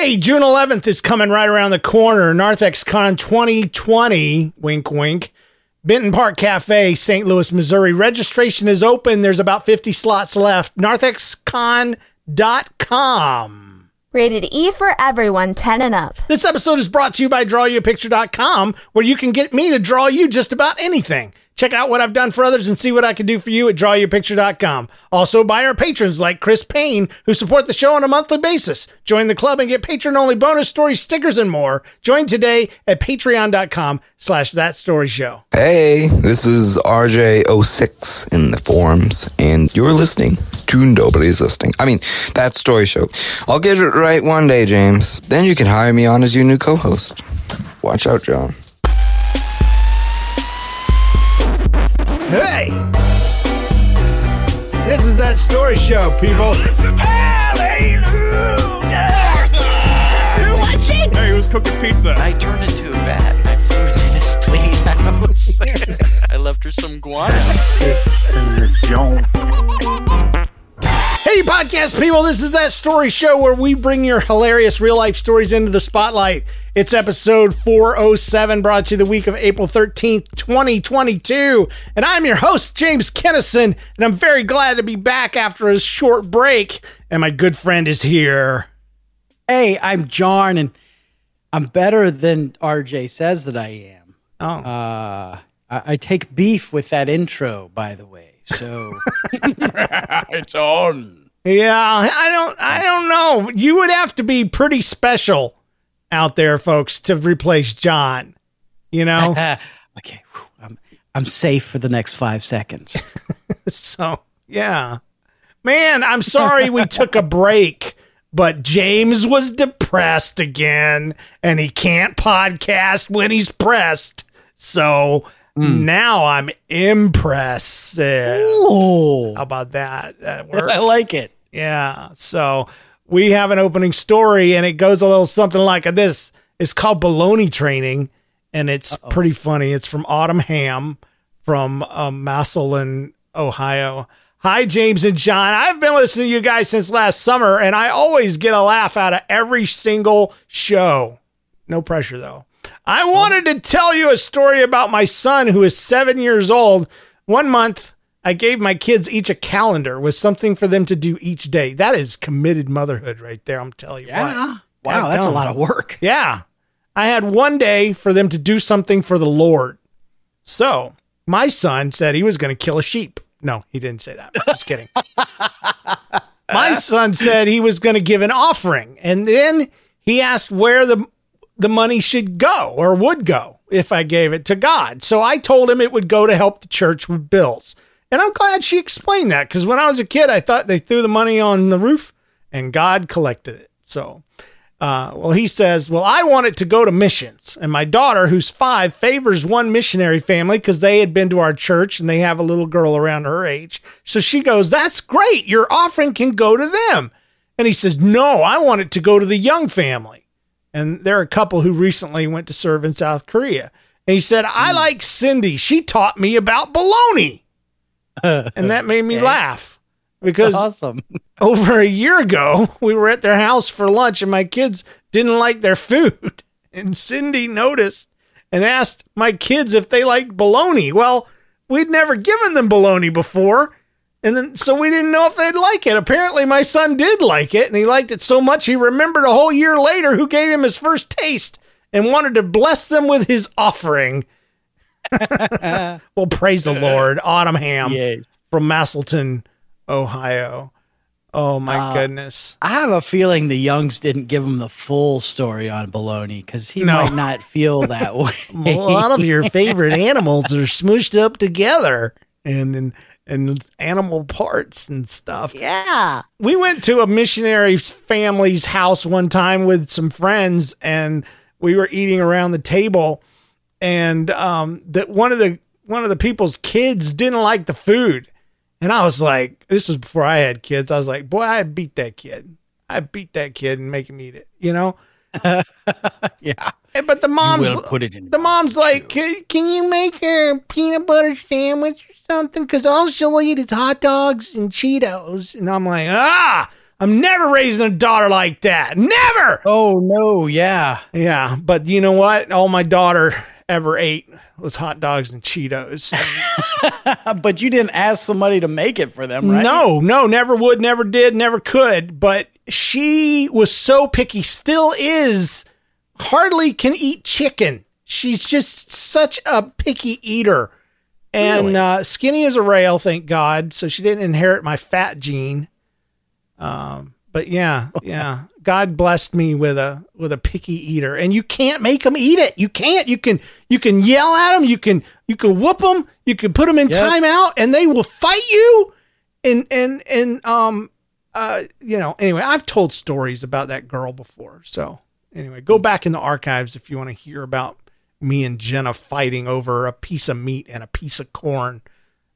Hey, June 11th is coming right around the corner. Narthex Con 2020, wink, wink. Benton Park Cafe, St. Louis, Missouri. Registration is open. There's about 50 slots left. NarthexCon.com. Rated E for everyone 10 and up. This episode is brought to you by DrawYouAPicture.com, where you can get me to draw you just about anything. Check out what I've done for others and see what I can do for you at DrawYouAPicture.com. Also, by our patrons like Chris Payne, who support the show on a monthly basis. Join the club and get patron-only bonus stories, stickers, and more. Join today at Patreon.com slash That Story Show. Hey, this is RJ06 in the forums, and you're listening to Nobody's Listening. I mean, That Story Show. I'll get it right one day, James. Then you can hire me on as your new co-host. Watch out, John. Hey! This is That Story Show, people. You watching? Hey, who's cooking pizza? I turned into a bat. I flew into this lady's house. I left her some guano. Hey, podcast people, this is That Story Show where we bring your hilarious real life stories into the spotlight. It's episode 407, brought to you the week of April 13th, 2022. And I'm your host, James Kennison, and I'm very glad to be back after a short break. And my good friend is here. Hey, I'm John, and I'm better than RJ says that I am. Oh, Uh, I, I take beef with that intro, by the way. So it's on. yeah, I don't, I don't know. You would have to be pretty special out there, folks, to replace John. You know? okay, whew, I'm I'm safe for the next five seconds. So, yeah. Man, I'm sorry we took a break, but James was depressed again and he can't podcast when he's pressed. So now I'm impressive. How about that? That. I like it. Yeah. So we have an opening story and it goes a little something like this. It's called Baloney Training and it's pretty funny. It's from Autumn Ham from um, Massillon, Ohio. Hi, James and John. I've been listening to you guys since last summer and I always get a laugh out of every single show. No pressure though. I wanted to tell you a story about my son who is seven years old. One month, I gave my kids each a calendar with something for them to do each day. That is committed motherhood right there. I'm telling you what. Wow, that's a lot of work. Yeah. I had one day for them to do something for the Lord. So my son said he was going to kill a sheep. No, he didn't say that. Just kidding. my son said he was going to give an offering. And then he asked where the the money should go or would go if I gave it to God. So I told him it would go to help the church with bills. And I'm glad she explained that because when I was a kid, I thought they threw the money on the roof and God collected it. So, uh, well, he says, Well, I want it to go to missions. And my daughter, who's five, favors one missionary family because they had been to our church and they have a little girl around her age. So she goes, That's great. Your offering can go to them. And he says, No, I want it to go to the young family and they're a couple who recently went to serve in South Korea. And he said, I hmm. like Cindy. She taught me about baloney. and that made me laugh because Awesome. over a year ago, we were at their house for lunch and my kids didn't like their food. And Cindy noticed and asked my kids if they liked bologna. Well, we'd never given them bologna before. And then, so we didn't know if they'd like it. Apparently, my son did like it, and he liked it so much he remembered a whole year later who gave him his first taste and wanted to bless them with his offering. well, praise the Lord. Autumn Ham Yes. from Massillon, Ohio. Oh, my Uh, goodness. I have a feeling the Youngs didn't give him the full story on Baloney because he No. might not feel that way. a lot of your favorite animals are smooshed up together and and, and animal parts and stuff. yeah. We went to a missionary family's house one time with some friends and we were eating around the table and um that one of the one of the people's kids didn't like the food. And I was like, this was before I had kids. I was like, boy, I beat that kid. I beat that kid and make him eat it, you know? Yeah. And- But the mom's will put it in the mom's like, can, can you make her a peanut butter sandwich or something? Because all she'll eat is hot dogs and Cheetos. And I'm like, ah, I'm never raising a daughter like that. Never. Oh no, yeah. Yeah, but you know what? All my daughter ever ate was hot dogs and Cheetos. but you didn't ask somebody to make it for them, right? No, no, never would, never did, never could. But she was so picky, still is, hardly can eat chicken. She's just such a picky eater. And Really? uh, skinny as a rail, thank God. So she didn't inherit my fat gene. Um, but yeah, yeah. God blessed me with a with a picky eater, and you can't make them eat it. You can't. You can you can yell at them. You can you can whoop them. You can put them in Yep. timeout, and they will fight you. And and and um uh you know anyway, I've told stories about that girl before. So anyway, go back in the archives if you want to hear about me and Jenna fighting over a piece of meat and a piece of corn.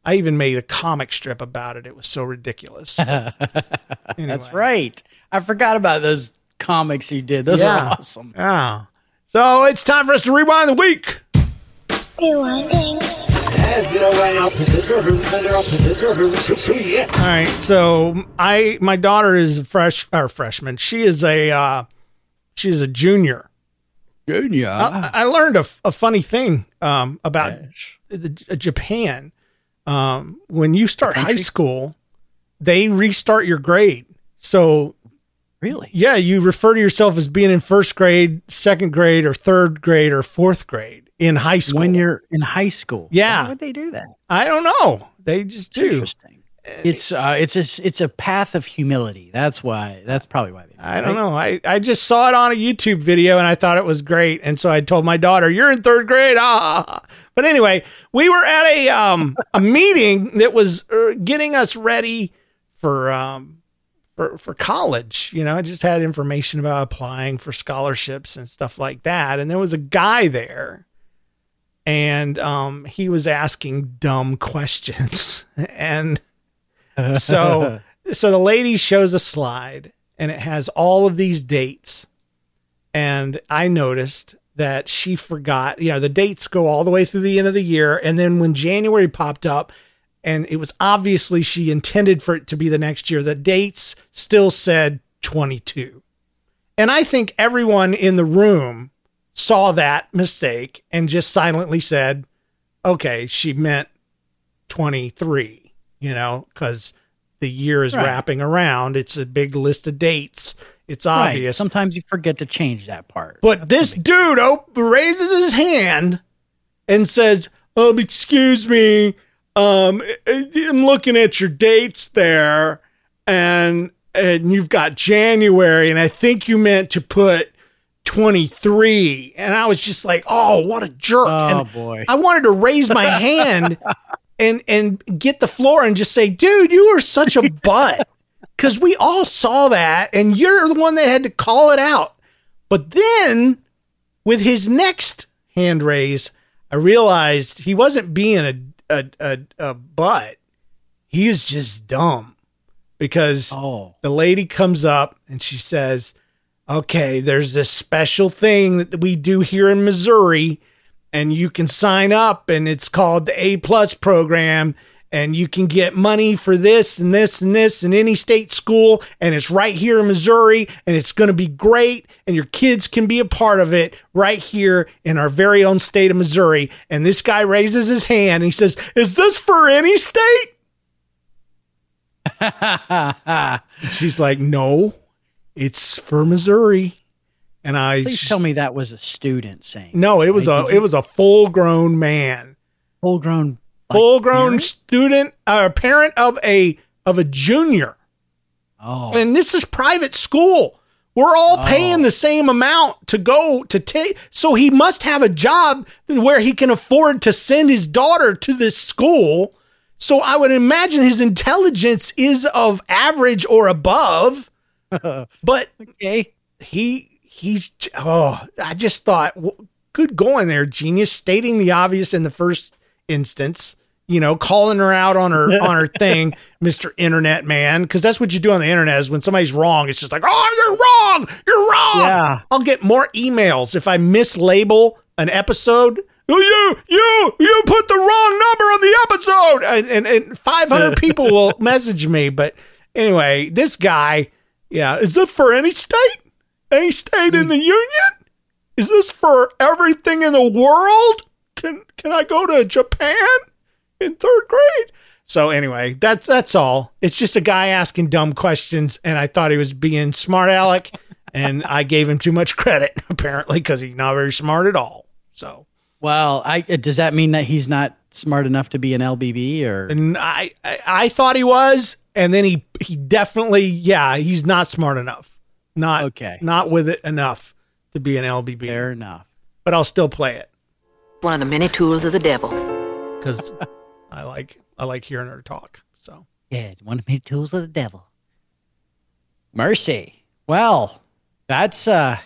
I even made a comic strip about it. It was so ridiculous. That's right. I forgot about those comics you did. Those Yeah. are awesome. Yeah. So it's time for us to rewind the week. Rewinding. All right. So I my daughter is a fresh or freshman. She is a uh she is a junior. Junior. I, I learned a, a funny thing um about the, uh, Japan. Um when you start high school, they restart your grade. So really? yeah, you refer to yourself as being in first grade, second grade, or third grade, or fourth grade in high school. When you're in high school. Yeah. Why would they do that? I don't know. They just It's do. interesting. It's uh it's a it's a path of humility. That's why that's probably why they I don't know. I, I just saw it on a YouTube video and I thought it was great. And so I told my daughter, You're in third grade. Ah. But anyway, we were at a um a meeting that was uh, getting us ready for um for for college. You know, I just had information about applying for scholarships and stuff like that. And there was a guy there and um he was asking dumb questions. and so so the lady shows a slide and it has all of these dates. And i noticed that she forgot you know the dates go all the way through the end of the year. And then when january popped up and it was obviously she intended for it to be the next year the dates still said 22 and i think everyone in the room saw that mistake and just silently said okay she meant 23 you know because the year is Right. wrapping around it's a big list of dates it's Right. obvious Sometimes you forget to change that part. but this dude op- raises his hand and says, "Um, excuse me, um, I'm looking at your dates there, and and you've got January, and I think you meant to put 23." And I was just like, "Oh, what a jerk!" Oh and boy. I wanted to raise my hand and and get the floor and just say, "Dude, you are such a butt." Cuz we all saw that and you're the one that had to call it out. But then with his next hand raise, I realized he wasn't being a a a, a butt. He was just dumb because Oh. the lady comes up and she says, "Okay, there's this special thing that we do here in Missouri, and you can sign up, and it's called the A Plus program." And you can get money for this and this and this in any state school. And it's right here in Missouri. And it's going to be great. And your kids can be a part of it right here in our very own state of Missouri. And this guy raises his hand and he says, Is this for any state? She's like, no, it's for Missouri. And I Please tell me that was a student saying. no, it was a it was a full grown man, full grown, full grown student, uh, parent of a of a junior. Oh, And this is private school. We're all Oh. paying the same amount to go to take. So he must have a job where he can afford to send his daughter to this school. So I would imagine his intelligence is of average or above. but okay, he he's oh, I just thought, w- good going there, genius, stating the obvious in the first instance. You know, calling her out on her on her thing, Mister Internet Man, because that's what you do on the internet. Is when somebody's wrong, it's just like, oh, you're wrong, you're wrong. Yeah. I'll get more emails if I mislabel an episode. Oh, you you you put the wrong number on the episode, and and, and 500 people will message me. But anyway, this guy, yeah, is this for any state? Any state in the union? Is this for everything in the world? Can can I go to Japan in third grade? So anyway, that's that's all. It's just a guy asking dumb questions, and I thought he was being smart aleck, and I gave him too much credit apparently because he's not very smart at all. So Well, I uh, does that mean that he's not smart enough to be an LBB or? and I, I I thought he was, and then he he definitely yeah he's not smart enough, not Okay. not with it enough to be an LBB. Fair enough. But I'll still play it One of the many tools of the devil. because I like I like hearing her talk. So Yeah, it's one of the tools of the devil. Mercy. Well, that's uh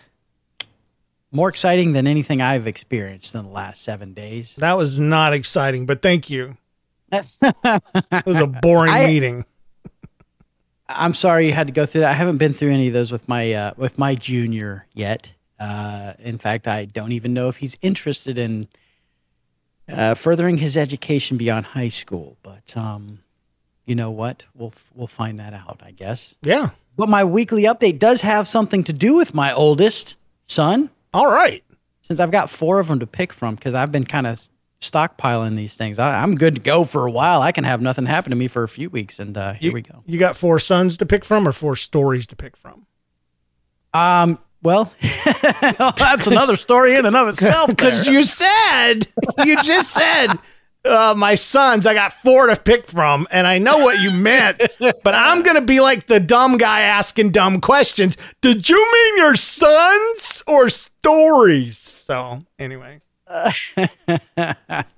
more exciting than anything I've experienced in the last seven days. that was not exciting, but thank you. It was a boring I- meeting. I'm sorry you had to go through that. I haven't been through any of those with my uh, with my junior yet. Uh, in fact, I don't even know if he's interested in uh, furthering his education beyond high school. But um, you know what? We'll we'll find that out, I guess. Yeah. But my weekly update does have something to do with my oldest son. All right. Since I've got four of them to pick from, because I've been kind of stockpiling these things. I, I'm good to go for a while. I can have nothing happen to me for a few weeks, and uh, here You, we go. you got four sons to pick from, or four stories to pick from? Um. Well, that's another story in and of itself. Because you said you just said uh, my sons. I got four to pick from, and I know what you meant. but I'm gonna be like the dumb guy asking dumb questions. Did you mean your sons or stories? So anyway,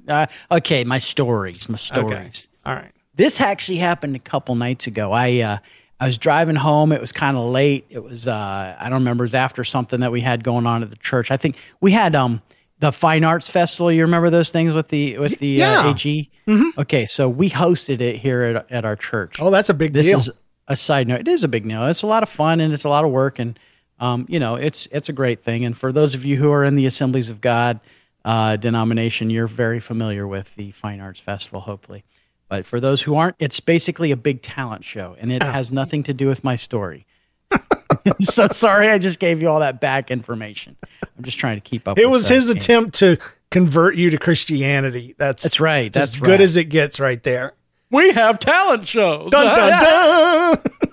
uh, okay, my stories, my stories. all right. This actually happened a couple nights ago. I uh, I was driving home. It was kind of late. It was uh, I don't remember. It was after something that we had going on at the church. I think we had um the Fine Arts Festival. You remember those things with the with the Yeah. uh, AG? Okay, so we hosted it here at at our church. Oh, that's a big deal. this deal. is a side note. It is a big deal. It's a lot of fun and it's a lot of work and um, you know it's it's a great thing. And for those of you who are in the Assemblies of God uh, denomination, you're very familiar with the Fine Arts Festival, hopefully. But for those who aren't, it's basically a big talent show, and it has nothing to do with my story. so sorry, I just gave you all that back information. I'm just trying to keep up. It was his game. attempt to convert you to Christianity. That's That's right, That's as good as it gets, right there. We have talent shows. Dun dun dun.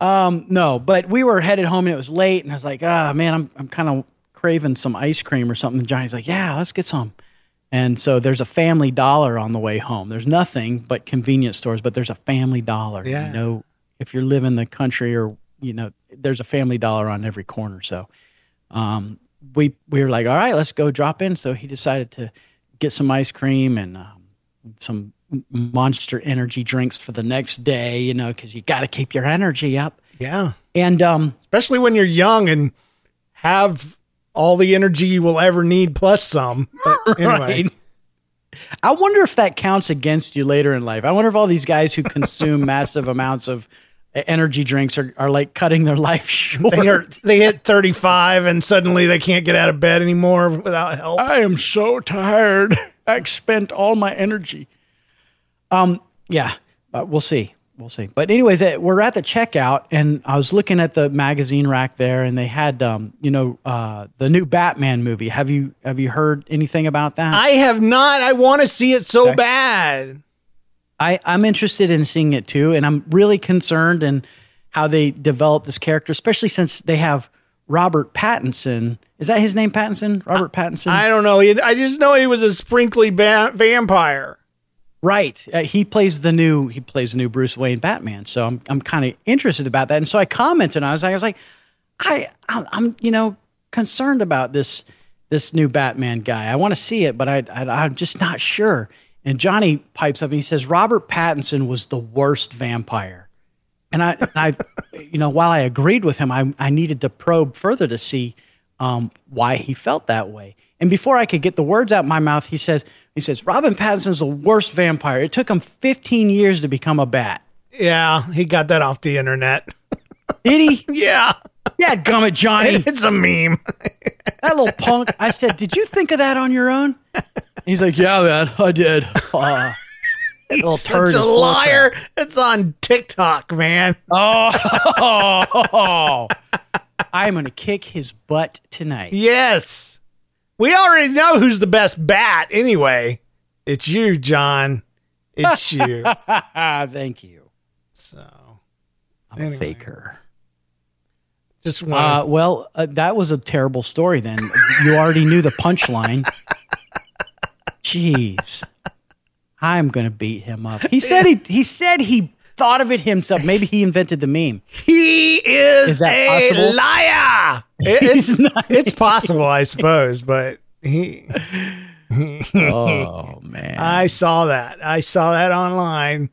Um, no, but we were headed home and it was late, and I was like, ah, man, I'm I'm kind of craving some ice cream or something. Johnny's like, yeah, let's get some. And so there's a Family Dollar on the way home. There's nothing but convenience stores, but there's a Family Dollar. Yeah. You know, if you live in the country or you know, there's a Family Dollar on every corner. So, um, we we were like, all right, let's go drop in. So he decided to get some ice cream and um, some Monster Energy drinks for the next day. You know, because you got to keep your energy up. Yeah. And um, Especially when you're young and have all the energy you will ever need plus some. But anyway. Right. I wonder if that counts against you later in life. I wonder if all these guys who consume massive amounts of energy drinks are, are like cutting their life short. They, are, they hit 35 and suddenly they can't get out of bed anymore without help. I am so tired. I spent all my energy. Um, yeah, but we'll see. We'll see. But anyways, we're at the checkout, and I was looking at the magazine rack there, and they had, um, you know, uh, the new Batman movie. Have you have you heard anything about that? I have not. I want to see it so Okay. bad. I, I'm interested in seeing it too, and I'm really concerned in how they develop this character, especially since they have Robert Pattinson. Is that his name, Pattinson? Robert Pattinson. I don't know. I just know he was a sprinkly ba- vampire. Right. Uh, he plays the new he plays the new Bruce Wayne Batman. So I'm I'm kind of interested about that. And so I commented and I was like I was like I I'm, I'm you know concerned about this this new Batman guy. I want to see it, but I, I I'm just not sure. And Johnny pipes up and he says Robert Pattinson was the worst vampire. And I and I you know while I agreed with him, I I needed to probe further to see um, why he felt that way. And before I could get the words out my mouth, he says, he says, Robin Pattinson's the worst vampire. It took him 15 years to become a bat. Yeah, he got that off the internet. Did he? yeah. Yeah, gummit, Johnny. It's a meme. that little punk. I said, Did you think of that on your own? He's like, Yeah, man, I did. Uh, little He's turd such a is full of liar. It's on TikTok, man. Oh, I'm going to kick his butt tonight. Yes. We already know who's the best bat anyway. It's you, John. It's you. Thank you. So, I'm a faker. Just Uh, want well, uh, that was a terrible story. Then you already knew the punchline. Jeez, I'm gonna beat him up. He said he he said he thought of it himself. Maybe he invented the meme. he is, Is that a possible? liar. It- it's, not- it's possible, I suppose, but he. Oh man, I saw that. I saw that online.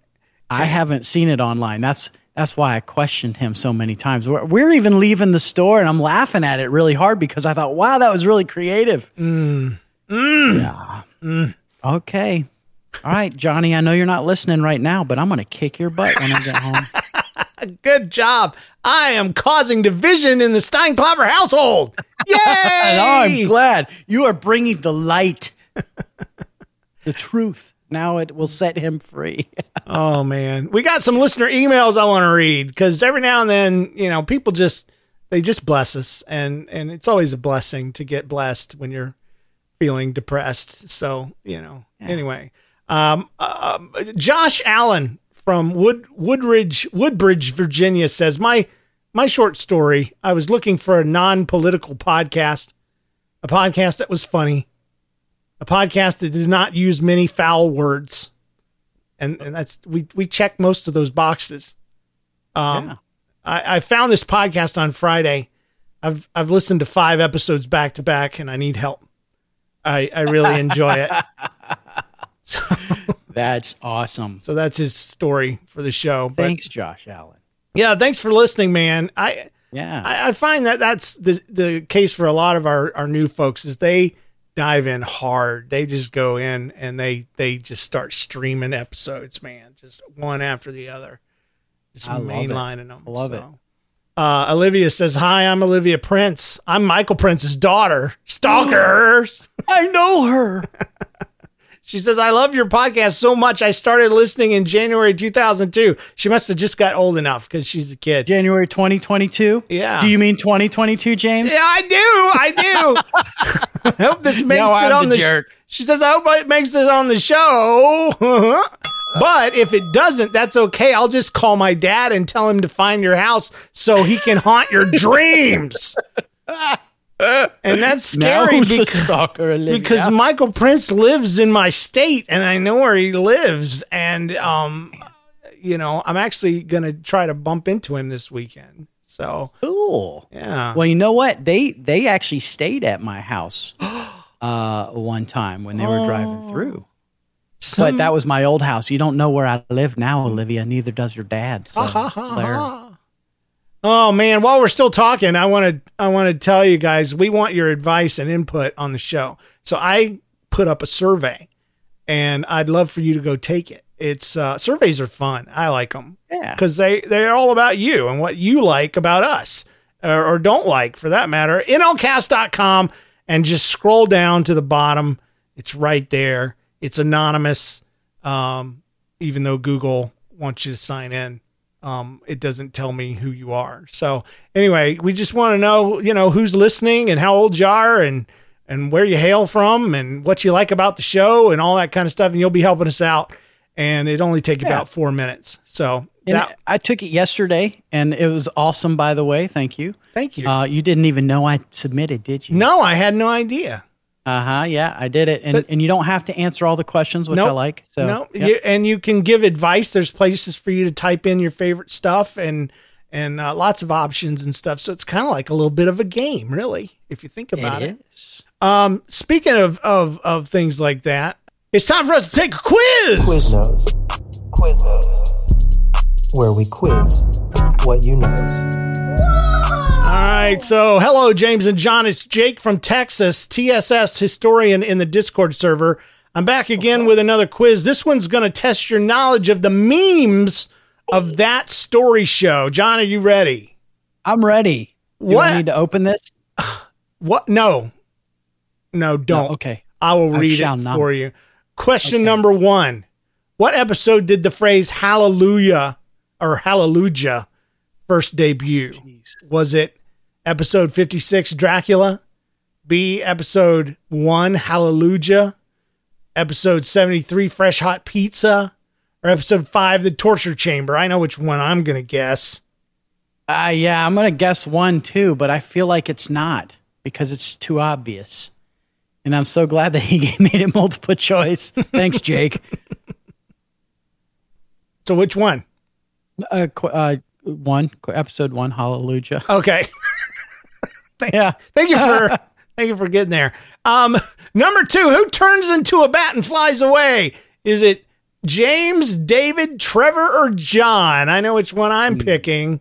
I haven't seen it online. That's that's why I questioned him so many times. We're, we're even leaving the store, and I'm laughing at it really hard because I thought, wow, that was really creative. Mm. Mm. Yeah. Mm. Okay. All right, Johnny, I know you're not listening right now, but I'm going to kick your butt when I get home. Good job. I am causing division in the Steinklopper household. Yay! I'm glad you are bringing the light, the truth. Now it will set him free. oh man, we got some listener emails I want to read because every now and then, you know, people just they just bless us, and and it's always a blessing to get blessed when you're feeling depressed. So you know, anyway, um, uh, Josh Allen from Wood Woodridge Woodbridge, Virginia says my my short story. I was looking for a non political podcast, a podcast that was funny, a podcast that did not use many foul words and and that's we we checked most of those boxes. Um, I, I found this podcast on Friday. I've I've listened to five episodes back to back, and I need help. I I really enjoy it. That's awesome. So that's his story for the show. But Thanks, Josh Allen. yeah, thanks for listening, man. I Yeah. I, I find that that's the the case for a lot of our our new folks is they dive in hard. They just go in and they they just start streaming episodes, man, just one after the other, just I love it. mainlining them. I love it. Uh, Olivia says, "Hi, I'm Olivia Prince. I'm Michael Prince's daughter. Stalkers." I know her. she says, "I love your podcast so much. I started listening in January 2002. She must have just got old enough because she's a kid. January 2022? Yeah. Do you mean 2022, James? Yeah, I do. I do. I hope this makes Now it I'm on the the. jerk. She says, "I hope it makes it on the show." but if it doesn't, that's okay. I'll just call my dad and tell him to find your house so he can haunt your dreams. and that's scary because, Michael Prince lives in my state and I know where he lives. And, um, you know, I'm actually going to try to bump into him this weekend. So, Cool. yeah. Well, you know what? They they actually stayed at my house uh, one time when they were driving through. Some- but that was my old house. You don't know where I live now, Olivia. Neither does your dad. So, Oh man, while we're still talking, I want to I want to tell you guys we want your advice and input on the show. So I put up a survey and I'd love for you to go take it. It's uh, surveys are fun. I like them. Yeah. Cuz they they're all about you and what you like about us or, or don't like for that matter. nlcast.com and just scroll down to the bottom. It's right there. It's anonymous. Um, even though Google wants you to sign in um, it doesn't tell me who you are. So anyway, we just want to know, you know, who's listening and how old you are and and where you hail from and what you like about the show and all that kind of stuff. And you'll be helping us out. and it only take Yeah. about four minutes. So that, I took it yesterday, and it was awesome. By the way, thank you. thank you. Uh, you didn't even know I submitted, did you? no, I had no idea. Uh huh. Yeah, I did it, and But- and you don't have to answer all the questions, which I like. So no, yep. you, and you can give advice. There's places for you to type in your favorite stuff and and uh, lots of options and stuff. So it's kind of like a little bit of a game, really, if you think about it. is. Um, speaking of, of of things like that, it's time for us to take a quiz. Quiznos. Quiznos. Where we quiz what you knows. All right, so hello, James and John. It's Jake from Texas, TSS historian in the Discord server. I'm back again with another quiz. This one's going to test your knowledge of the memes of that story show. John, are you ready? I'm ready. Do What? I need to open this? What? No, no, don't. No, okay. I will read shall it not. for you. Question Okay. number one: What episode did the phrase "Hallelujah" or "Hallelujah" first debut? Was it episode fifty-six, Dracula? B, episode one, Hallelujah? Episode seventy-three, Fresh Hot Pizza? Or episode five, The Torture Chamber? I know which one I'm gonna guess. Uh, yeah, I'm gonna guess one too, but I feel like it's not because it's too obvious. And I'm so glad that he made it multiple choice. Thanks, Jake. So which one? uh, qu- uh, one episode one, Hallelujah. Okay. yeah, Thank you for thank you for getting there. Um, number two, who turns into a bat and flies away? Is it James, David, Trevor, or John? I know which one I'm picking.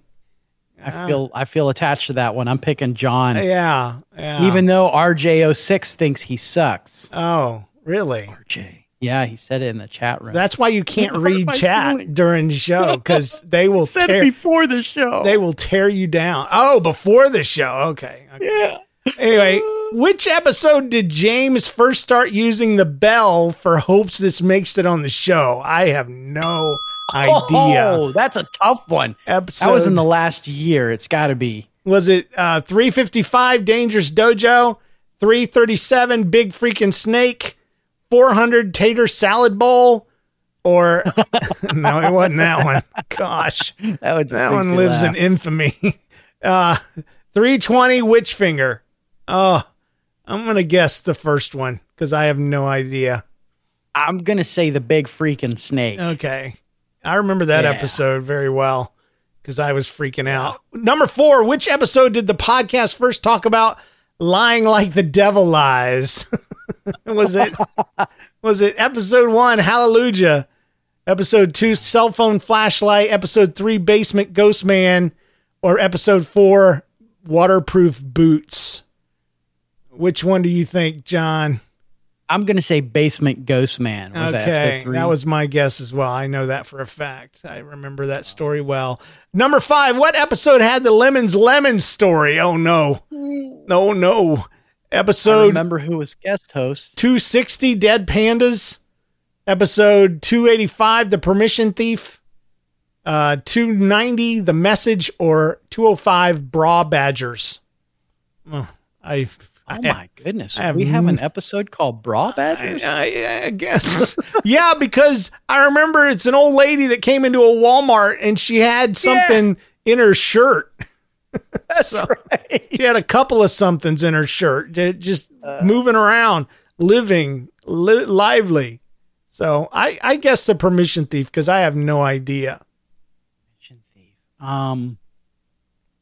I feel I feel attached to that one. I'm picking John, Yeah, yeah. even though RJ06 thinks he sucks. oh, really? RJ, yeah, he said it in the chat room. That's why you can't read chat doing? during the show because they will said tear, it before the show. they will tear you down. Oh, before the show. Okay. okay. yeah. Anyway, which episode did James first start using the bell for hopes this makes it on the show? I have no idea. Oh, that's a tough one. Episode That was in the last year. It's got to be. was it uh 355 Dangerous Dojo, 337 Big Freaking Snake, 400 Tater Salad Bowl, or no, it wasn't that one. Gosh, That, would that one lives in infamy. Uh 320 Witch Finger. Oh, I'm gonna guess the first one because I have no idea. I'm gonna say the big freaking snake. Okay. I remember that Yeah. episode very well because I was freaking out. Number four, which episode did the podcast first talk about lying like the devil lies? was it was it episode one, Hallelujah? Episode two, cell phone flashlight, episode three, basement ghost man, or episode four, waterproof boots? Which one do you think, John? I'm gonna say basement ghost man. Was that okay, three? that was my guess as well. I know that for a fact. I remember that story well. Number five, what episode had the lemons lemon story? Oh no, oh, no, no. I Episode remember who was guest host. 260, Dead Pandas. Episode 285, The Permission Thief. Uh, 290, The Message, or 205, Bra Badgers. Oh, I, Oh my goodness, I we have an episode called Bra Badgers. I, I guess. yeah, because I remember it's an old lady that came into a Walmart and she had something in her shirt. That's So, right. She had a couple of somethings in her shirt, just Uh. moving around, living, li- lively. So I, I guess the permission thief because I have no idea. Permission thief. Um,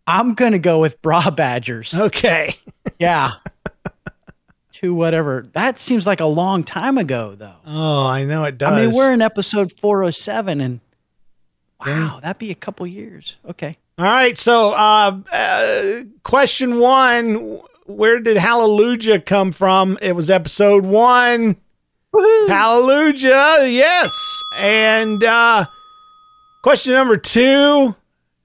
I'm gonna go with Bra Badgers. Okay. Yeah. to whatever. That seems like a long time ago, though. Oh, I know it does. I mean, we're in episode 407, and wow, that'd be a couple years. Okay. All right. So, uh, uh, question one Where did Hallelujah come from? It was episode one. Hallelujah. Yes. And uh, question number two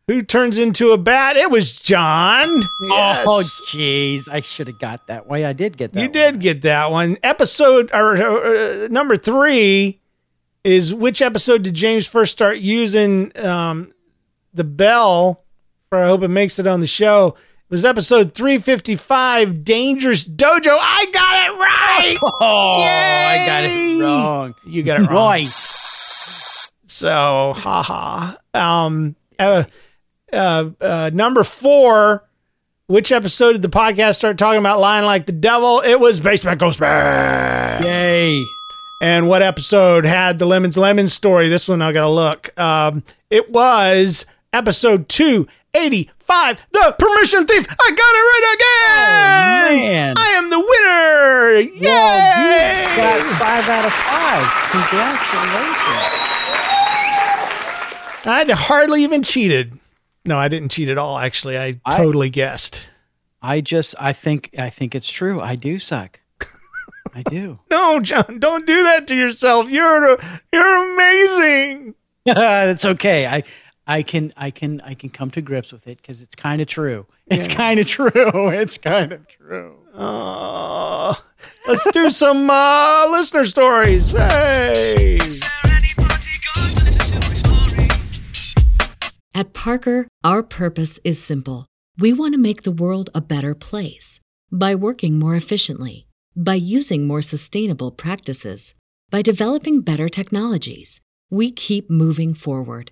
Who turns into a bat? It was John. Yes. Oh, jeez. I should have got that way. I did get that. You one. did get that one. Episode or uh, number three is which episode did James first start using um, the bell? For I hope it makes it on the show. It was episode three fifty five. Dangerous Dojo. I got it right. Oh, I got it wrong. You got it wrong. Nice. So, haha. Um, uh, uh, uh, number four. Which episode did the podcast start talking about lying like the devil? It was Basement Ghostman. Yay. And what episode had the Lemons Lemons story? This one I gotta look. Um, it was episode 285, The Permission Thief. I got it right again. Oh, man. I am the winner. Yay! Well, you got five out of five. Congratulations. I hardly even cheated. No, I didn't cheat at all. Actually, I, I- totally guessed. I just I think I think it's true. I do suck. I do. No, John, don't do that to yourself. You're you're amazing. That's okay. I I can I can I can come to grips with it because it's kind of true. It's kind of true. It's kind of true. Uh, let's do some uh, listener stories. Hey. At Parker, our purpose is simple. We want to make the world a better place by working more efficiently, by using more sustainable practices, by developing better technologies. We keep moving forward.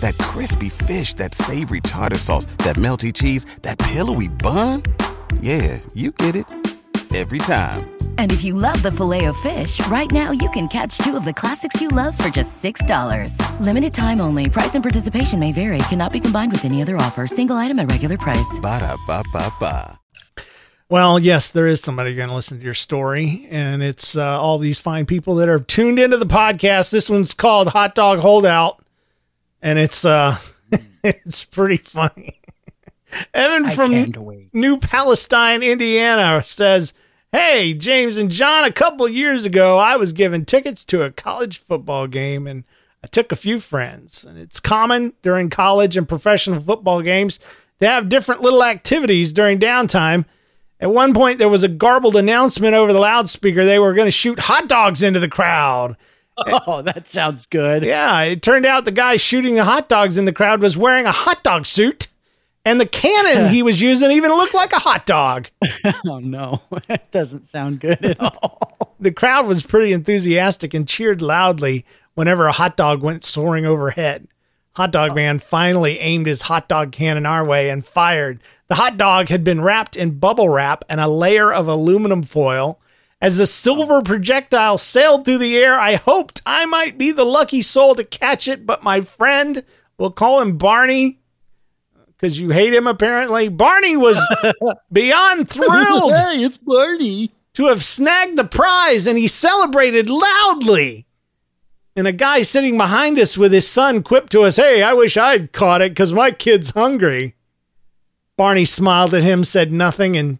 That crispy fish, that savory tartar sauce, that melty cheese, that pillowy bun. Yeah, you get it. Every time. And if you love the filet of fish, right now you can catch two of the classics you love for just $6. Limited time only. Price and participation may vary. Cannot be combined with any other offer. Single item at regular price. Ba-da-ba-ba-ba. Well, yes, there is somebody going to listen to your story, and it's uh, all these fine people that are tuned into the podcast. This one's called Hot Dog Holdout, and it's uh, it's pretty funny. Evan I from. New Palestine, Indiana, says, "Hey, James and John, a couple years ago, I was given tickets to a college football game, and I took a few friends. And it's common during college and professional football games to have different little activities during downtime." At one point, there was a garbled announcement over the loudspeaker. They were going to shoot hot dogs into the crowd. Oh, that sounds good. Yeah, it turned out the guy shooting the hot dogs in the crowd was wearing a hot dog suit, and the cannon he was using even looked like a hot dog. Oh no, that doesn't sound good at all. The crowd was pretty enthusiastic and cheered loudly whenever a hot dog went soaring overhead. Hot Dog Man finally aimed his hot dog cannon our way and fired. The hot dog had been wrapped in bubble wrap and a layer of aluminum foil. As the silver projectile sailed through the air, I hoped I might be the lucky soul to catch it, but my friend, we'll call him Barney, because you hate him apparently. Barney was beyond thrilled hey, it's Barney. to have snagged the prize, and he celebrated loudly. And a guy sitting behind us with his son quipped to us, Hey, I wish I'd caught it because my kid's hungry. Barney smiled at him, said nothing, and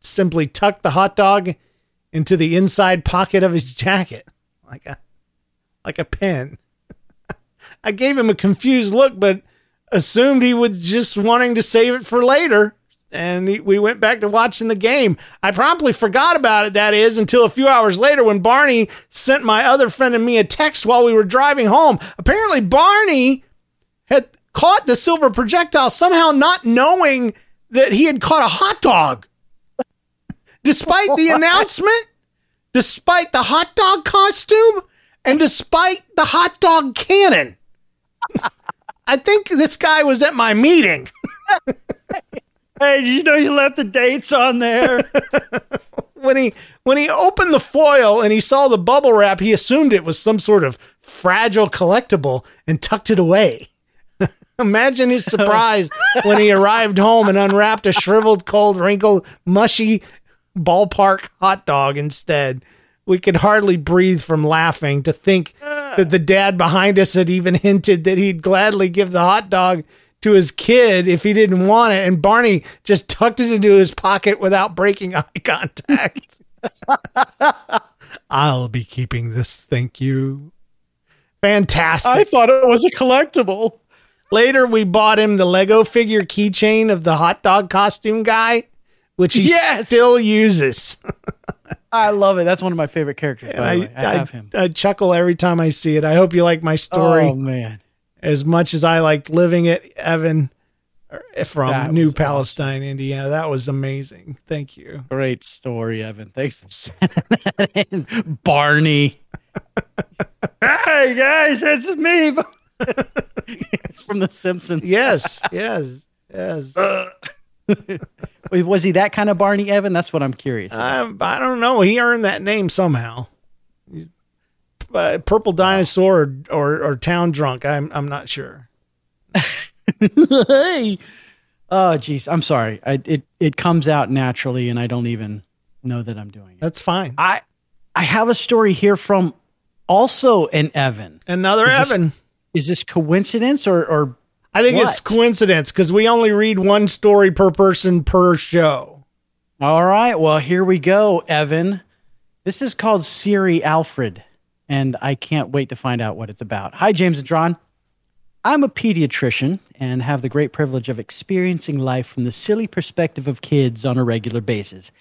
simply tucked the hot dog into the inside pocket of his jacket like a like a pen. I gave him a confused look, but assumed he was just wanting to save it for later. And he, we went back to watching the game. I promptly forgot about it, that is, until a few hours later when Barney sent my other friend and me a text while we were driving home. Apparently, Barney had caught the silver projectile somehow not knowing that he had caught a hot dog. Despite the announcement, despite the hot dog costume, and despite the hot dog cannon. I think this guy was at my meeting. Hey, did you know you left the dates on there? when he when he opened the foil and he saw the bubble wrap, he assumed it was some sort of fragile collectible and tucked it away. Imagine his surprise when he arrived home and unwrapped a shriveled, cold, wrinkled, mushy ballpark hot dog instead. We could hardly breathe from laughing to think that the dad behind us had even hinted that he'd gladly give the hot dog to his kid if he didn't want it. And Barney just tucked it into his pocket without breaking eye contact. I'll be keeping this. Thank you. Fantastic. I thought it was a collectible. Later, we bought him the Lego figure keychain of the hot dog costume guy, which he Yes! still uses. I love it. That's one of my favorite characters. I, way. I, have him. I chuckle every time I see it. I hope you like my story Oh man, as much as I liked living it, Evan, er, from That New Palestine, Indiana. That was amazing. Thank you. great story, Evan. Thanks for sending that in, Barney. hey guys, it's me. it's from The Simpsons. Yes, yes, yes. Wait, Was he that kind of Barney Evan? That's what I'm curious. about. I, I don't know. He earned that name somehow. Uh, Purple dinosaur or, or or town drunk. I'm I'm not sure. hey. Oh, geez. I'm sorry. I, it it comes out naturally, and I don't even know that I'm doing it. That's fine. I I have a story here from also an Evan. Another Is this- Evan. Is this coincidence or or I think it's coincidence because we only read one story per person per show. All right. Well, here we go, Evan. This is called Siri Alfred, and I can't wait to find out what it's about. Hi, James and John. I'm a pediatrician and have the great privilege of experiencing life from the silly perspective of kids on a regular basis.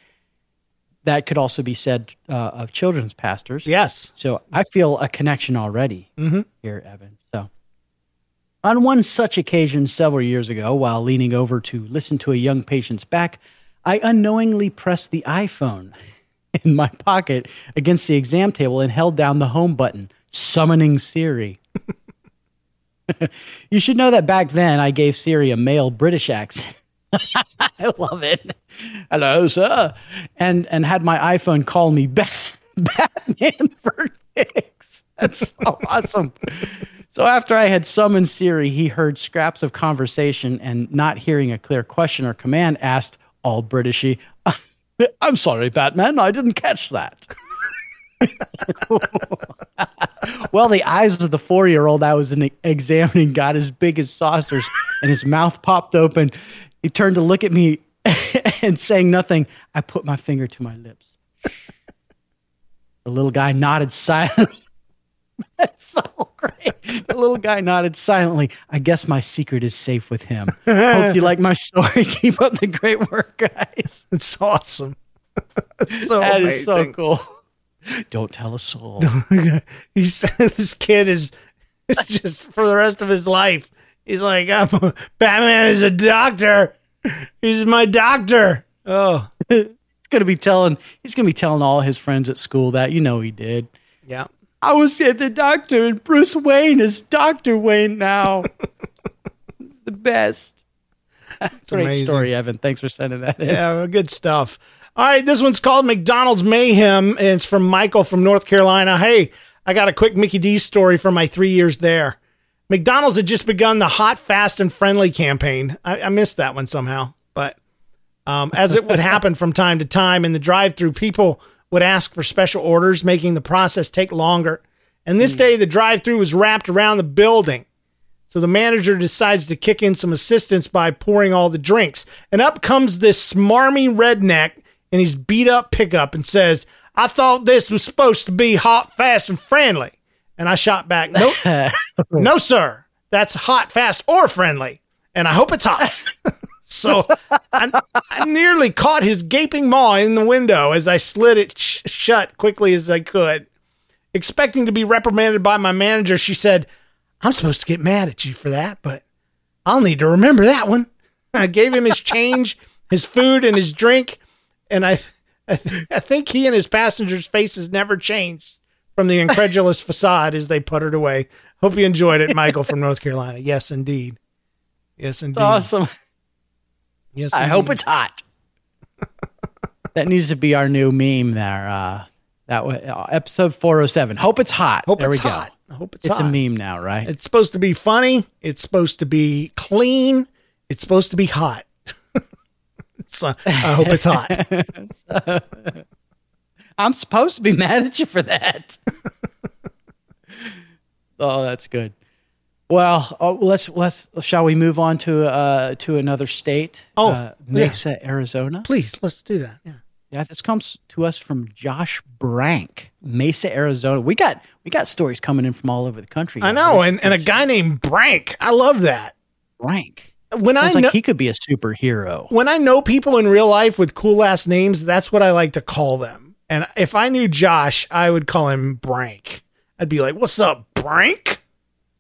That could also be said uh, of children's pastors. Yes. So I feel a connection already Mm-hmm. here, Evan. On one such occasion several years ago, while leaning over to listen to a young patient's back, I unknowingly pressed the iPhone in my pocket against the exam table and held down the home button, summoning Siri. you should know that back then I gave Siri a male British accent. I love it. Hello, sir. And and had my iPhone call me Bat- Batman for kicks. That's so awesome. So after I had summoned Siri, he heard scraps of conversation and not hearing a clear question or command asked all Britishy, I'm sorry, Batman, I didn't catch that. well, the eyes of the four year old I was in- examining got as big as saucers and his mouth popped open. He turned to look at me and saying nothing, I put my finger to my lips. The little guy nodded silently. That's so great. The little guy nodded silently. I guess my secret is safe with him. Hope you like my story. Keep up the great work, guys. It's awesome. It's so That is so cool. Don't tell a soul. he said this kid is, just for the rest of his life. He's like, Batman is a doctor. He's my doctor. Oh, he's gonna be telling he's gonna be telling all his friends at school that you know he did. yeah. I was at the doctor, and Bruce Wayne is Doctor Wayne now. it's the best. It's a great amazing. story, Evan. Thanks for sending that in. Yeah, good stuff. All right, this one's called McDonald's Mayhem, and it's from Michael from North Carolina. Hey, I got a quick Mickey D story from my three years there. McDonald's had just begun the Hot, Fast, and Friendly campaign. I, I missed that one somehow, but um, as it would happen from time to time in the drive-through, people would ask for special orders, making the process take longer. And this hmm. day, the drive-through was wrapped around the building. So the manager decides to kick in some assistance by pouring all the drinks. And up comes this smarmy redneck in his beat up pickup and says, I thought this was supposed to be hot, fast, and friendly. And I shot back, Nope. no, sir. That's hot, fast, or friendly. And I hope it's hot. so I, I nearly caught his gaping maw in the window as I slid it sh- shut quickly as I could. Expecting to be reprimanded by my manager, she said, I'm supposed to get mad at you for that, but I'll need to remember that one. I gave him his change, his food, and his drink, and I, I, th- I think he and his passengers' faces never changed from the incredulous facade as they puttered away. Hope you enjoyed it, Michael from North Carolina. Yes, indeed. Yes, indeed. It's awesome. Yes, I hope it's hot. that needs to be our new meme there. Uh, that was uh, episode 407. Hope it's hot. Hope there it's we go. hot. I hope it's It's, a meme now, right? It's supposed to be funny. It's supposed to be clean. It's supposed to be hot. so I hope it's hot. I'm supposed to be mad at you for that. oh, that's good. Well, oh, let's let's shall we move on to uh to another state? Oh, uh, Mesa, Arizona. Please, let's do that. Yeah. Yeah, this comes to us from Josh Brank, Mesa, Arizona. We got we got stories coming in from all over the country. I know, and, and a guy named Brank. I love that. Rank. When Sounds I know like he could be a superhero. when I know people in real life with cool last names, that's what I like to call them. And if I knew Josh, I would call him Brank. I'd be like, "What's up, Brank?"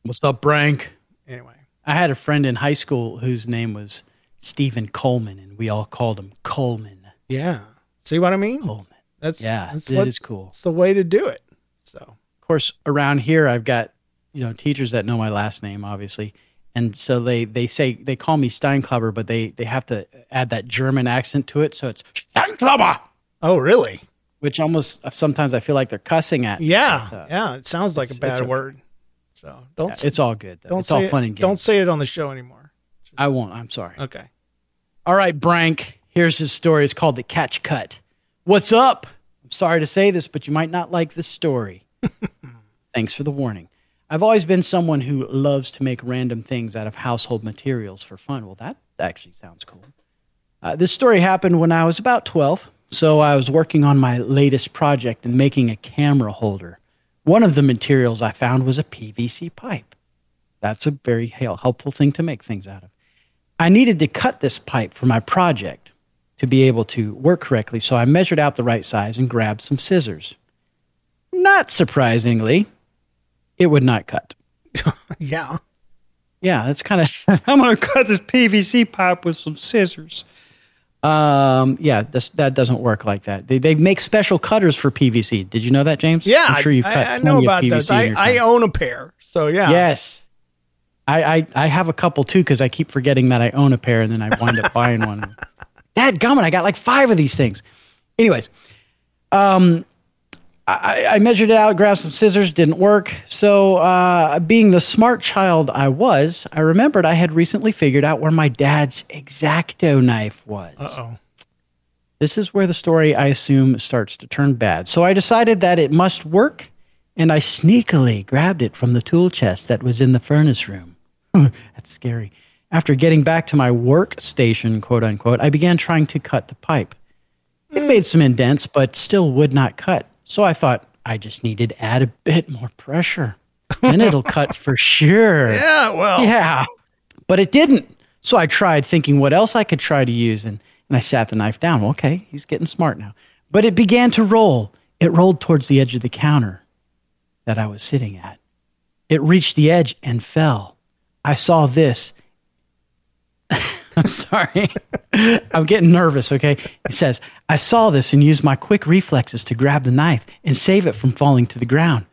What's up, Brank? Anyway, I had a friend in high school whose name was Stephen Coleman, and we all called him Coleman. yeah. See what I mean? Coleman. That's Yeah, That's it what- is cool. It's the way to do it. So Of course, around here, I've got you know teachers that know my last name, obviously, and so they they say they call me Steinklauber, but they they have to add that German accent to it, so it's Steinklauber, Oh, really? which almost sometimes I feel like they're cussing at. Yeah. But, uh, yeah. It sounds like a bad it's okay. word. So don't. yeah, say- it's all good. Though. Don't it's all it- fun and games. Don't say it on the show anymore. I won't. I'm sorry. Okay. All right, Brank. Here's his story. It's called The Catch Cut. What's up? I'm sorry to say this, but you might not like this story. Thanks for the warning. I've always been someone who loves to make random things out of household materials for fun. Well, that actually sounds cool. Uh, this story happened when I was about 12. So I was working on my latest project and making a camera holder. One of the materials I found was a PVC pipe. That's a very helpful thing to make things out of. I needed to cut this pipe for my project to be able to work correctly, so I measured out the right size and grabbed some scissors. Not surprisingly, it would not cut. Yeah. Yeah, that's kind of. I'm going to cut this PVC pipe with some scissors. Um, yeah, this, that doesn't work like that. They, they make special cutters for PVC. Did you know that, James? Yeah. I'm sure you've cut. I, plenty know about PVC those. I, I own a pair. So yeah. Yes. I, I, I have a couple too because I keep forgetting that I own a pair and then I wind up buying one. Dad gummit, I got like five of these things. Anyways, um, I, I measured it out, grabbed some scissors, didn't work. So, uh, being the smart child I was, I remembered I had recently figured out where my dad's X-Acto knife was. Uh oh. This is where the story, I assume, starts to turn bad. So I decided that it must work, and I sneakily grabbed it from the tool chest that was in the furnace room. That's scary. After getting back to my workstation, quote unquote, I began trying to cut the pipe. It made some indents, but still would not cut. So I thought I just needed to add a bit more pressure. Then it'll cut for sure. Yeah. Well. Yeah. But it didn't. So I tried thinking what else I could try to use and, and I sat the knife down. Well, okay, he's getting smart now. But it began to roll. It rolled towards the edge of the counter that I was sitting at. It reached the edge and fell. I saw this. I'm sorry. I'm getting nervous, okay? He says, I saw this and used my quick reflexes to grab the knife and save it from falling to the ground.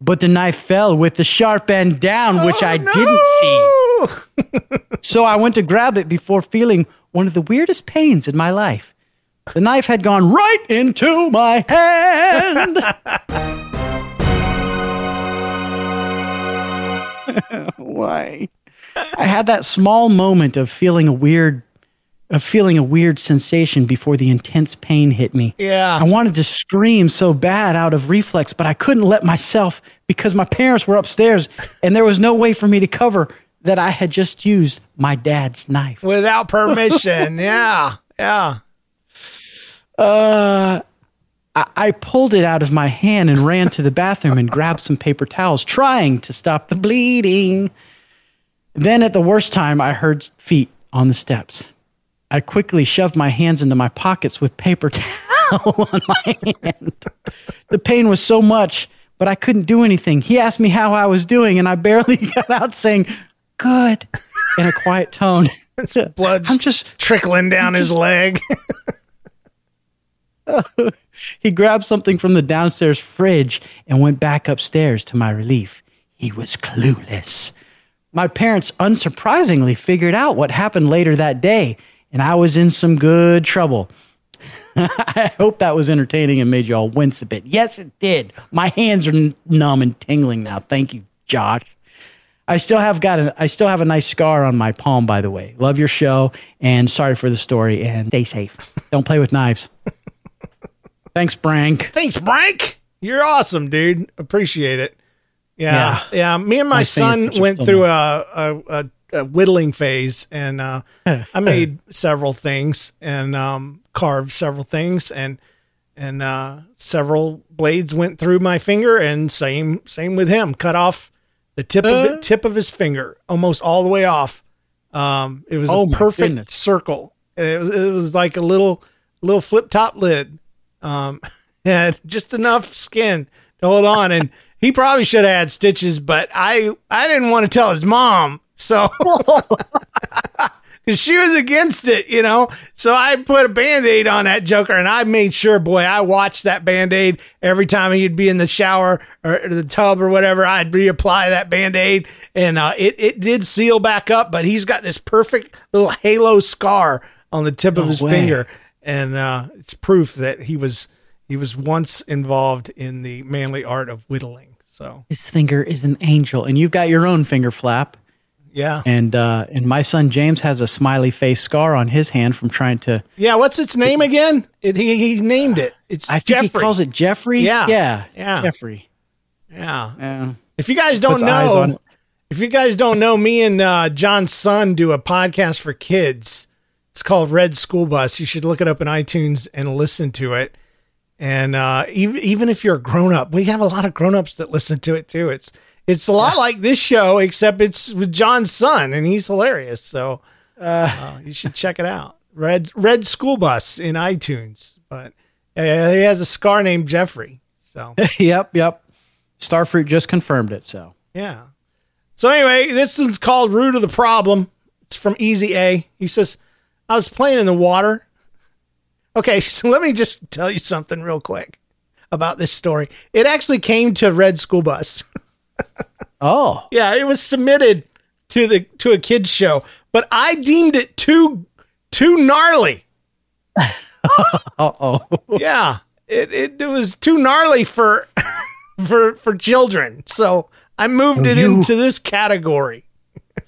But the knife fell with the sharp end down, which I oh, didn't see. so I went to grab it before feeling one of the weirdest pains in my life. The knife had gone right into my hand. Why? I had that small moment of feeling a weird of feeling a weird sensation before the intense pain hit me. Yeah. I wanted to scream so bad out of reflex, but I couldn't let myself because my parents were upstairs and there was no way for me to cover that I had just used my dad's knife. Without permission. yeah. Yeah. Uh, I, I pulled it out of my hand and ran to the bathroom and grabbed some paper towels, trying to stop the bleeding. Then, at the worst time, I heard feet on the steps. I quickly shoved my hands into my pockets with paper towel on my hand. The pain was so much, but I couldn't do anything. He asked me how I was doing, and I barely got out saying, Good, in a quiet tone. Blood I'm just trickling down his leg. he grabbed something from the downstairs fridge and went back upstairs to my relief. He was clueless. My parents unsurprisingly figured out what happened later that day, and I was in some good trouble. I hope that was entertaining and made you all wince a bit. Yes, it did. My hands are n- numb and tingling now. Thank you, Josh. I still have got a I still have a nice scar on my palm, by the way. Love your show and sorry for the story and stay safe. Don't play with knives. Thanks, Brank. Thanks, Brank. You're awesome, dude. Appreciate it. Yeah. Yeah. Me and my, My son went through a, a, a, a whittling phase and uh, I made several things and um, carved several things and and uh, several blades went through my finger and same same with him. Cut off the tip of it, tip of his finger almost all the way off. Um, it was Oh a perfect goodness. circle. It was, it was like a little little flip top lid. Um, had just enough skin to hold on, and he probably should have had stitches, but I I didn't want to tell his mom, so because she was against it, you know. So I put a band aid on that Joker, and I made sure, boy, I watched that band aid every time he'd be in the shower or the tub or whatever. I'd reapply that band aid, and uh, it it did seal back up. But he's got this perfect little halo scar on the tip of his way. finger, and uh, it's proof that he was he was once involved in the manly art of whittling. So His finger is an angel, and you've got your own finger flap. yeah, And uh, and my son James has a smiley face scar on his hand from trying to. yeah. What's its name again? It, he he named it. It's I think Jeffrey. he calls it Jeffrey. Yeah. yeah, Yeah. Jeffrey. Yeah. Yeah. If you guys don't Puts know, if you guys don't know, me and uh, John's son do a podcast for kids. It's called Red School Bus. You should look it up in iTunes and listen to it. And uh, even even if you're a grown up, we have a lot of grown ups that listen to it too. It's it's a lot like this show, except it's with John's son, and he's hilarious. So uh, you should check it out. Red Red School Bus in iTunes. But uh, he has a scar named Jeffrey. So yep, yep. Starfruit just confirmed it. So Yeah. So anyway, this one's called Root of the Problem. It's from Easy A. He says, I was playing in the water. Okay, so let me just tell you something real quick about this story. It actually came to Red School Bus. oh, yeah, it was submitted to the to a kids show, but I deemed it too too gnarly. uh oh. yeah, it, it it was too gnarly for for for children. So I moved Oh, it you- into this category.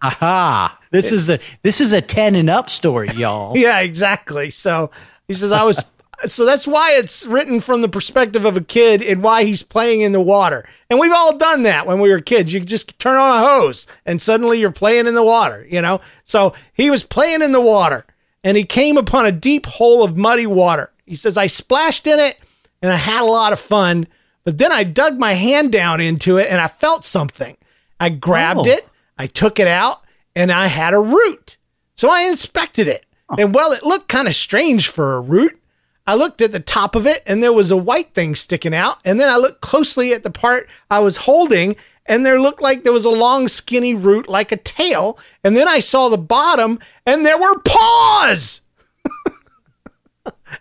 Aha! This is the this is a ten and up story, y'all. Yeah, exactly. So he says I was so that's why it's written from the perspective of a kid and why he's playing in the water. And we've all done that when we were kids. You just turn on a hose and suddenly you're playing in the water, you know? So he was playing in the water and he came upon a deep hole of muddy water. He says I splashed in it and I had a lot of fun, but then I dug my hand down into it and I felt something. I grabbed Oh. it, I took it out, and I had a root. So I inspected it. And well, it looked kind of strange for a root. I looked at the top of it and there was a white thing sticking out. And then I looked closely at the part I was holding and there looked like there was a long, skinny root like a tail. And then I saw the bottom and there were paws.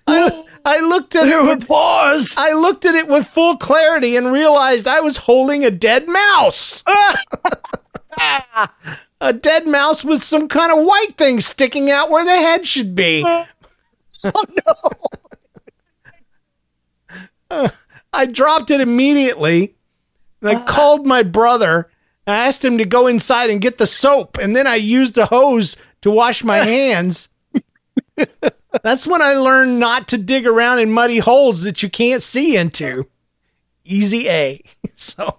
I, I looked at it with paws. I looked at it with full clarity and realized I was holding a dead mouse. a dead mouse with some kind of white thing sticking out where the head should be. Oh no! I dropped it immediately and I uh. called my brother. I asked him to go inside and get the soap, and then I used the hose to wash my hands. That's when I learned not to dig around in muddy holes that you can't see into. Easy A. So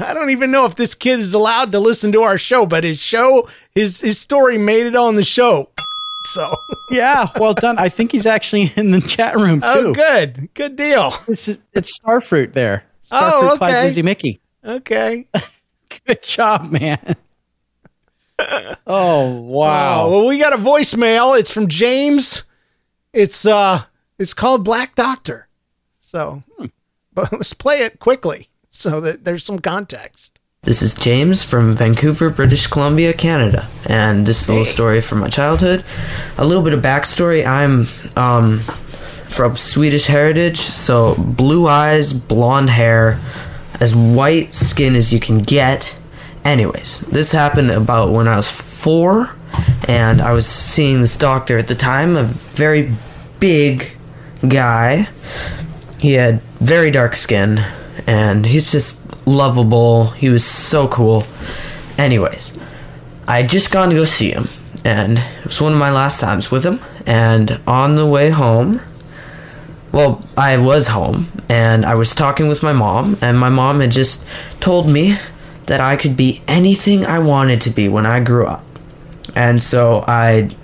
I don't even know if this kid is allowed to listen to our show, but his show, his his story made it on the show. So Yeah, well done. I think he's actually in the chat room too. oh, good, good deal. This is it's Starfruit there. Starfruit Oh, Clyde okay. Lizzie Mickey. Okay. Good job, man. Oh wow. Oh, well, we got a voicemail. It's from James. It's uh, it's called Black Doctor. So, but let's play it quickly so that there's some context. This is James from Vancouver, British Columbia, Canada, and this is a little story from my childhood. A little bit of backstory: I'm um, from Swedish heritage, so blue eyes, blonde hair, as white skin as you can get. Anyways, this happened about when I was four, and I was seeing this doctor at the time, a very big guy. He had very dark skin, and he's just lovable. He was so cool. Anyways, I had just gone to go see him, and it was one of my last times with him. And on the way home, well, I was home, and I was talking with my mom, and my mom had just told me that I could be anything I wanted to be when I grew up. And so I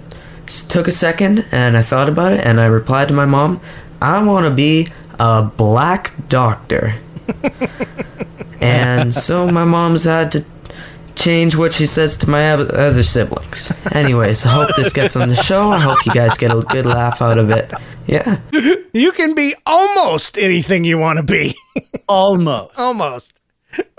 took a second and I thought about it, and I replied to my mom, I want to be a black doctor. and so my mom's had to change what she says to my other siblings. Anyways, I hope this gets on the show. I hope you guys get a good laugh out of it. Yeah. You can be almost anything you want to be. Almost. almost.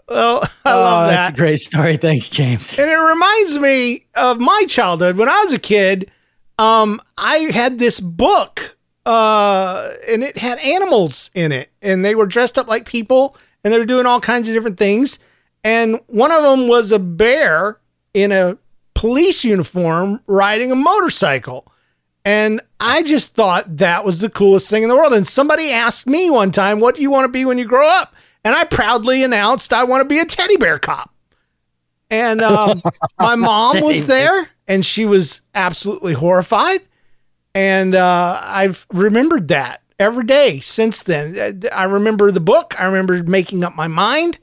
Well, I oh, love that's a great story. Thanks, James. And it reminds me of my childhood. When I was a kid, um, I had this book, uh, and it had animals in it, and they were dressed up like people, and they were doing all kinds of different things. And one of them was a bear in a police uniform riding a motorcycle. And I just thought that was the coolest thing in the world. And somebody asked me one time, What do you want to be when you grow up? And I proudly announced I want to be a teddy bear cop. And um, my mom was there and she was absolutely horrified. And uh, I've remembered that every day since then. I remember the book. I remember making up my mind.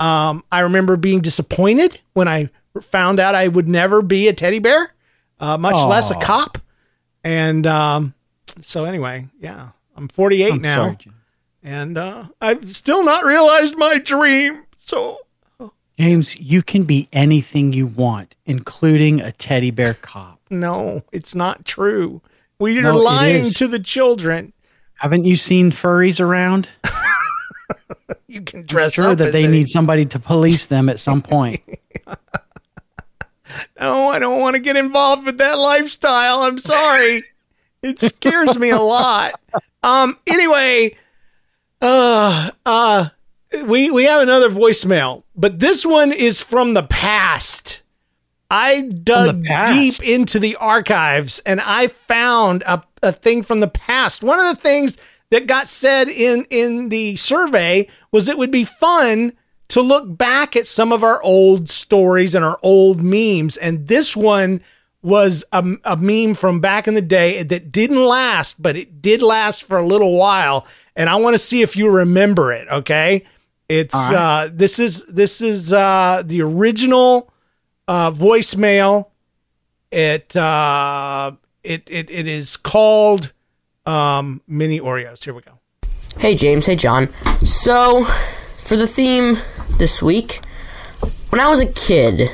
Um, I remember being disappointed when I found out I would never be a teddy bear, uh, much less a cop. And um, so, anyway, yeah, I'm 48 I'm now, sorry, and uh, I've still not realized my dream. So, James, you can be anything you want, including a teddy bear cop. no, it's not true. We are No, lying to the children. Haven't you seen furries around? You can I'm sure up that they need somebody to police them at some point. No, I don't want to get involved with that lifestyle. I'm sorry. it scares me a lot. Um anyway, uh uh we we have another voicemail, but this one is from the past. I dug deep into the archives and I found a, a thing from the past. One of the things that got said in in the survey was it would be fun to look back at some of our old stories and our old memes. And this one was a, a meme from back in the day that didn't last, but it did last for a little while. And I want to see if you remember it. Okay. It's, right. uh, this is, this is, uh, the original, uh, voicemail. It, uh, it, it, it is called, um, mini Oreos. Here we go. Hey James, hey John. So, for the theme this week, when I was a kid,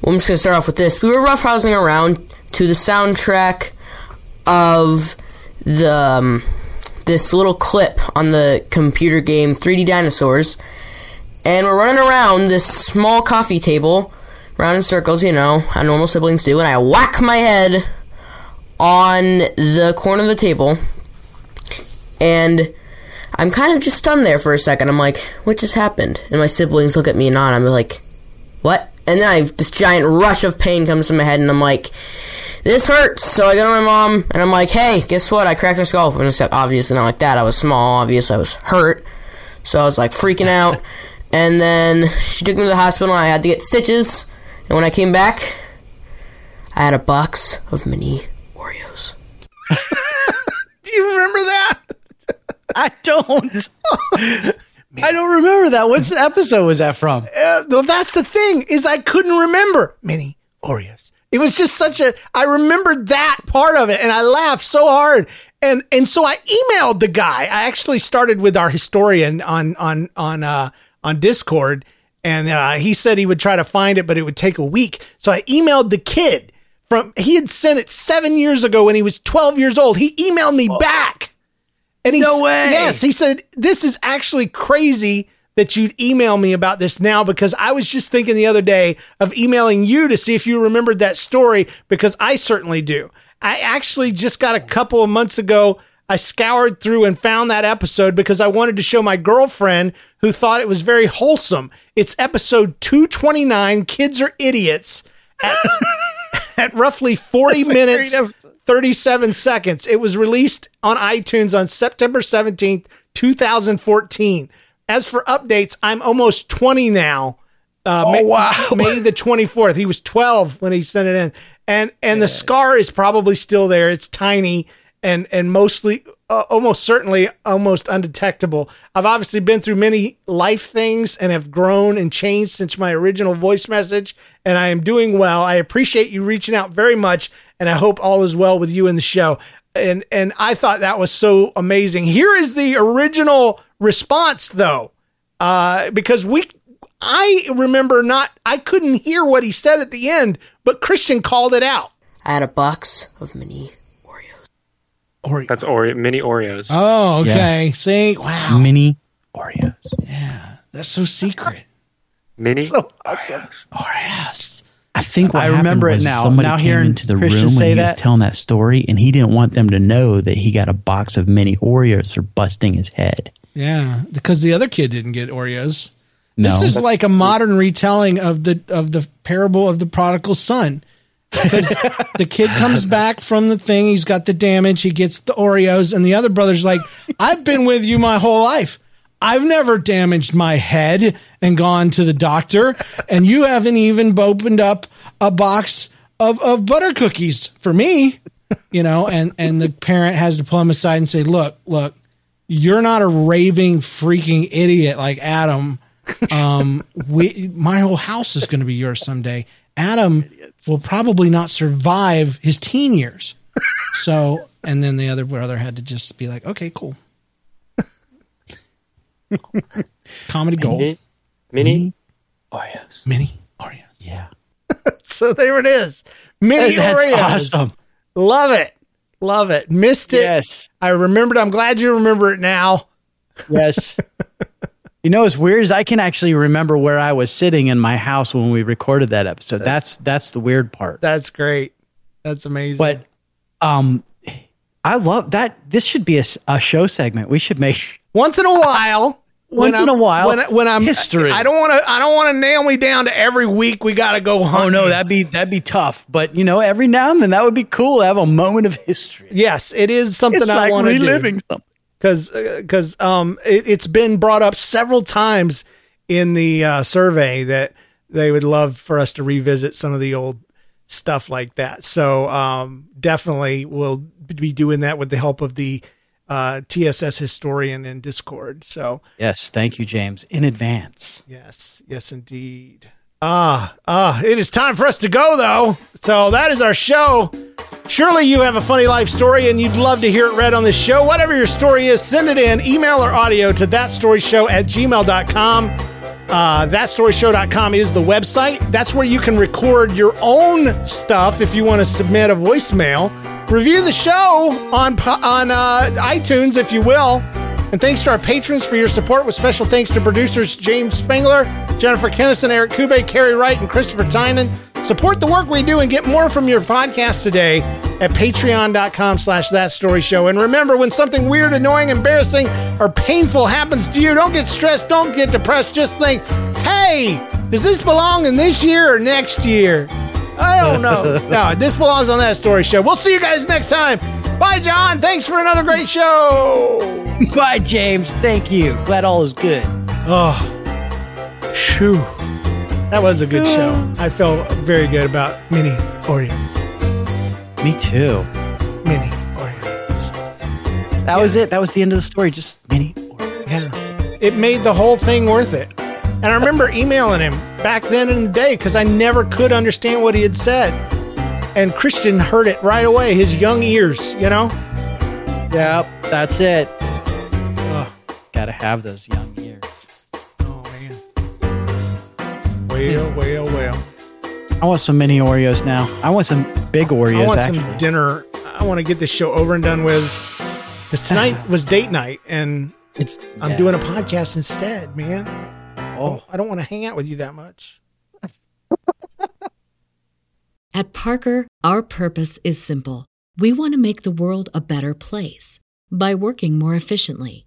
well, I'm just gonna start off with this. We were roughhousing around to the soundtrack of the um, this little clip on the computer game 3D Dinosaurs, and we're running around this small coffee table, round in circles, you know, how normal siblings do, and I whack my head on the corner of the table, and I'm kind of just stunned there for a second. I'm like, what just happened? And my siblings look at me and nod. I'm like, what? And then I this giant rush of pain comes to my head, and I'm like, this hurts. So I go to my mom, and I'm like, hey, guess what? I cracked my skull. And it's obviously not like that. I was small. Obviously, I was hurt. So I was like freaking out. And then she took me to the hospital, and I had to get stitches. And when I came back, I had a box of mini Oreos. Do you remember that? I don't. I don't remember that. What episode was that from? Uh, well, that's the thing is I couldn't remember mini Oreos. It was just such a. I remembered that part of it, and I laughed so hard. And and so I emailed the guy. I actually started with our historian on on on uh, on Discord, and uh, he said he would try to find it, but it would take a week. So I emailed the kid from. He had sent it seven years ago when he was twelve years old. He emailed me back. And he No way. Yes, he said this is actually crazy that you'd email me about this now because I was just thinking the other day of emailing you to see if you remembered that story because I certainly do. I actually just got a couple of months ago. I scoured through and found that episode because I wanted to show my girlfriend who thought it was very wholesome. It's episode 229 Kids Are Idiots at, at roughly 40 That's minutes 37 seconds. It was released on iTunes on September 17th, 2014. As for updates, I'm almost 20 now. Uh, May, wow. May the 24th. He was 12 when he sent it in. And and the scar is probably still there. It's tiny and and mostly uh, almost certainly almost undetectable. I've obviously been through many life things and have grown and changed since my original voice message and I am doing well. I appreciate you reaching out very much and I hope all is well with you in the show. And and I thought that was so amazing. Here is the original response though. Uh because we I remember not, I couldn't hear what he said at the end, but Christian called it out. I had a box of mini. Oreo. That's Oreo, mini Oreos. Oh, okay. See, wow. Mini Oreos. Yeah, that's so secret. Mini. So awesome. I I think what I remember happened it now. Somebody Now came into the Christian room when he was telling that story, and he didn't want them to know that he got a box of mini Oreos for busting his head. Yeah, because the other kid didn't get Oreos. No. This is like a modern retelling of the of the parable of the prodigal son. Because the kid comes back from the thing, he's got the damage, he gets the Oreos, and the other brother's like, "I've been with you my whole life. I've never damaged my head and gone to the doctor, and you haven't even opened up a box of of butter cookies for me." You know, and and the parent has to pull him aside and say, "Look, look, you're not a raving freaking idiot like Adam. Um, we, my whole house is going to be yours someday. Adam will probably not survive his teen years. So, and then the other brother had to just be like, okay, cool. Comedy gold. Mini, mini Oreos. Oh, mini Oreos. Oh, yeah. so there it is. Mini That's Oreos. awesome. Love it. Love it. Missed it. Yes. I remembered. I'm glad you remember it now. Yes. You know, as weird as I can actually remember where I was sitting in my house when we recorded that episode. That's that's the weird part. That's great. That's amazing. But um, I love that. This should be a, a show segment. We should make once in a while. Once in a while, when, when I'm history. I don't want to. I don't want to nail me down to every week. We got to go hunt. Oh no, that'd be that'd be tough. But you know, every now and then that would be cool to have a moment of history. Yes, it is something It's I like want to do. reliving something. Because because um it, it's been brought up several times in the uh, survey that they would love for us to revisit some of the old stuff like that. So um definitely we'll be doing that with the help of the uh, TSS historian in Discord. So Yes, thank you, James, in advance. Yes, yes, indeed. Ah, ah, it is time for us to go, though. So that is our show. Surely you have a funny life story and you'd love to hear it read on this show. Whatever your story is, send it in, email or audio to thatstoryshow at gmail.com. Uh, thatstoryshow.com is the website. That's where you can record your own stuff if you want to submit a voicemail. Review the show on on uh, iTunes, if you will. And thanks to our patrons for your support, with special thanks to producers James Spengler, Jennifer Kennison, Eric Kube, Carrie Wright, and Christopher Tynan. Support the work we do and get more from your podcast today at patreon.com slash that story show. And remember, when something weird, annoying, embarrassing, or painful happens to you, don't get stressed, don't get depressed. Just think, hey, does this belong in this year or next year? I don't know. no, this belongs on that story show. We'll see you guys next time. Bye, John. Thanks for another great show. Bye, James. Thank you. Glad all is good. Oh, shoo. That was a good show. I felt very good about mini Oreos. Me too. Mini Oreos. That was it. That was the end of the story. Just mini. Yeah. It made the whole thing worth it. And I remember emailing him back then in the day because I never could understand what he had said. And Christian heard it right away, his young ears, you know? Yep, that's it. Gotta have those young years. Oh, man. Well, well, well. I want some mini Oreos now. I want some big Oreos. I want actually. some dinner. I want to get this show over and done with. Because tonight was date night and it's I'm yeah. doing a podcast instead, man. Oh. oh I don't want to hang out with you that much. At Parker, our purpose is simple. We want to make the world a better place by working more efficiently,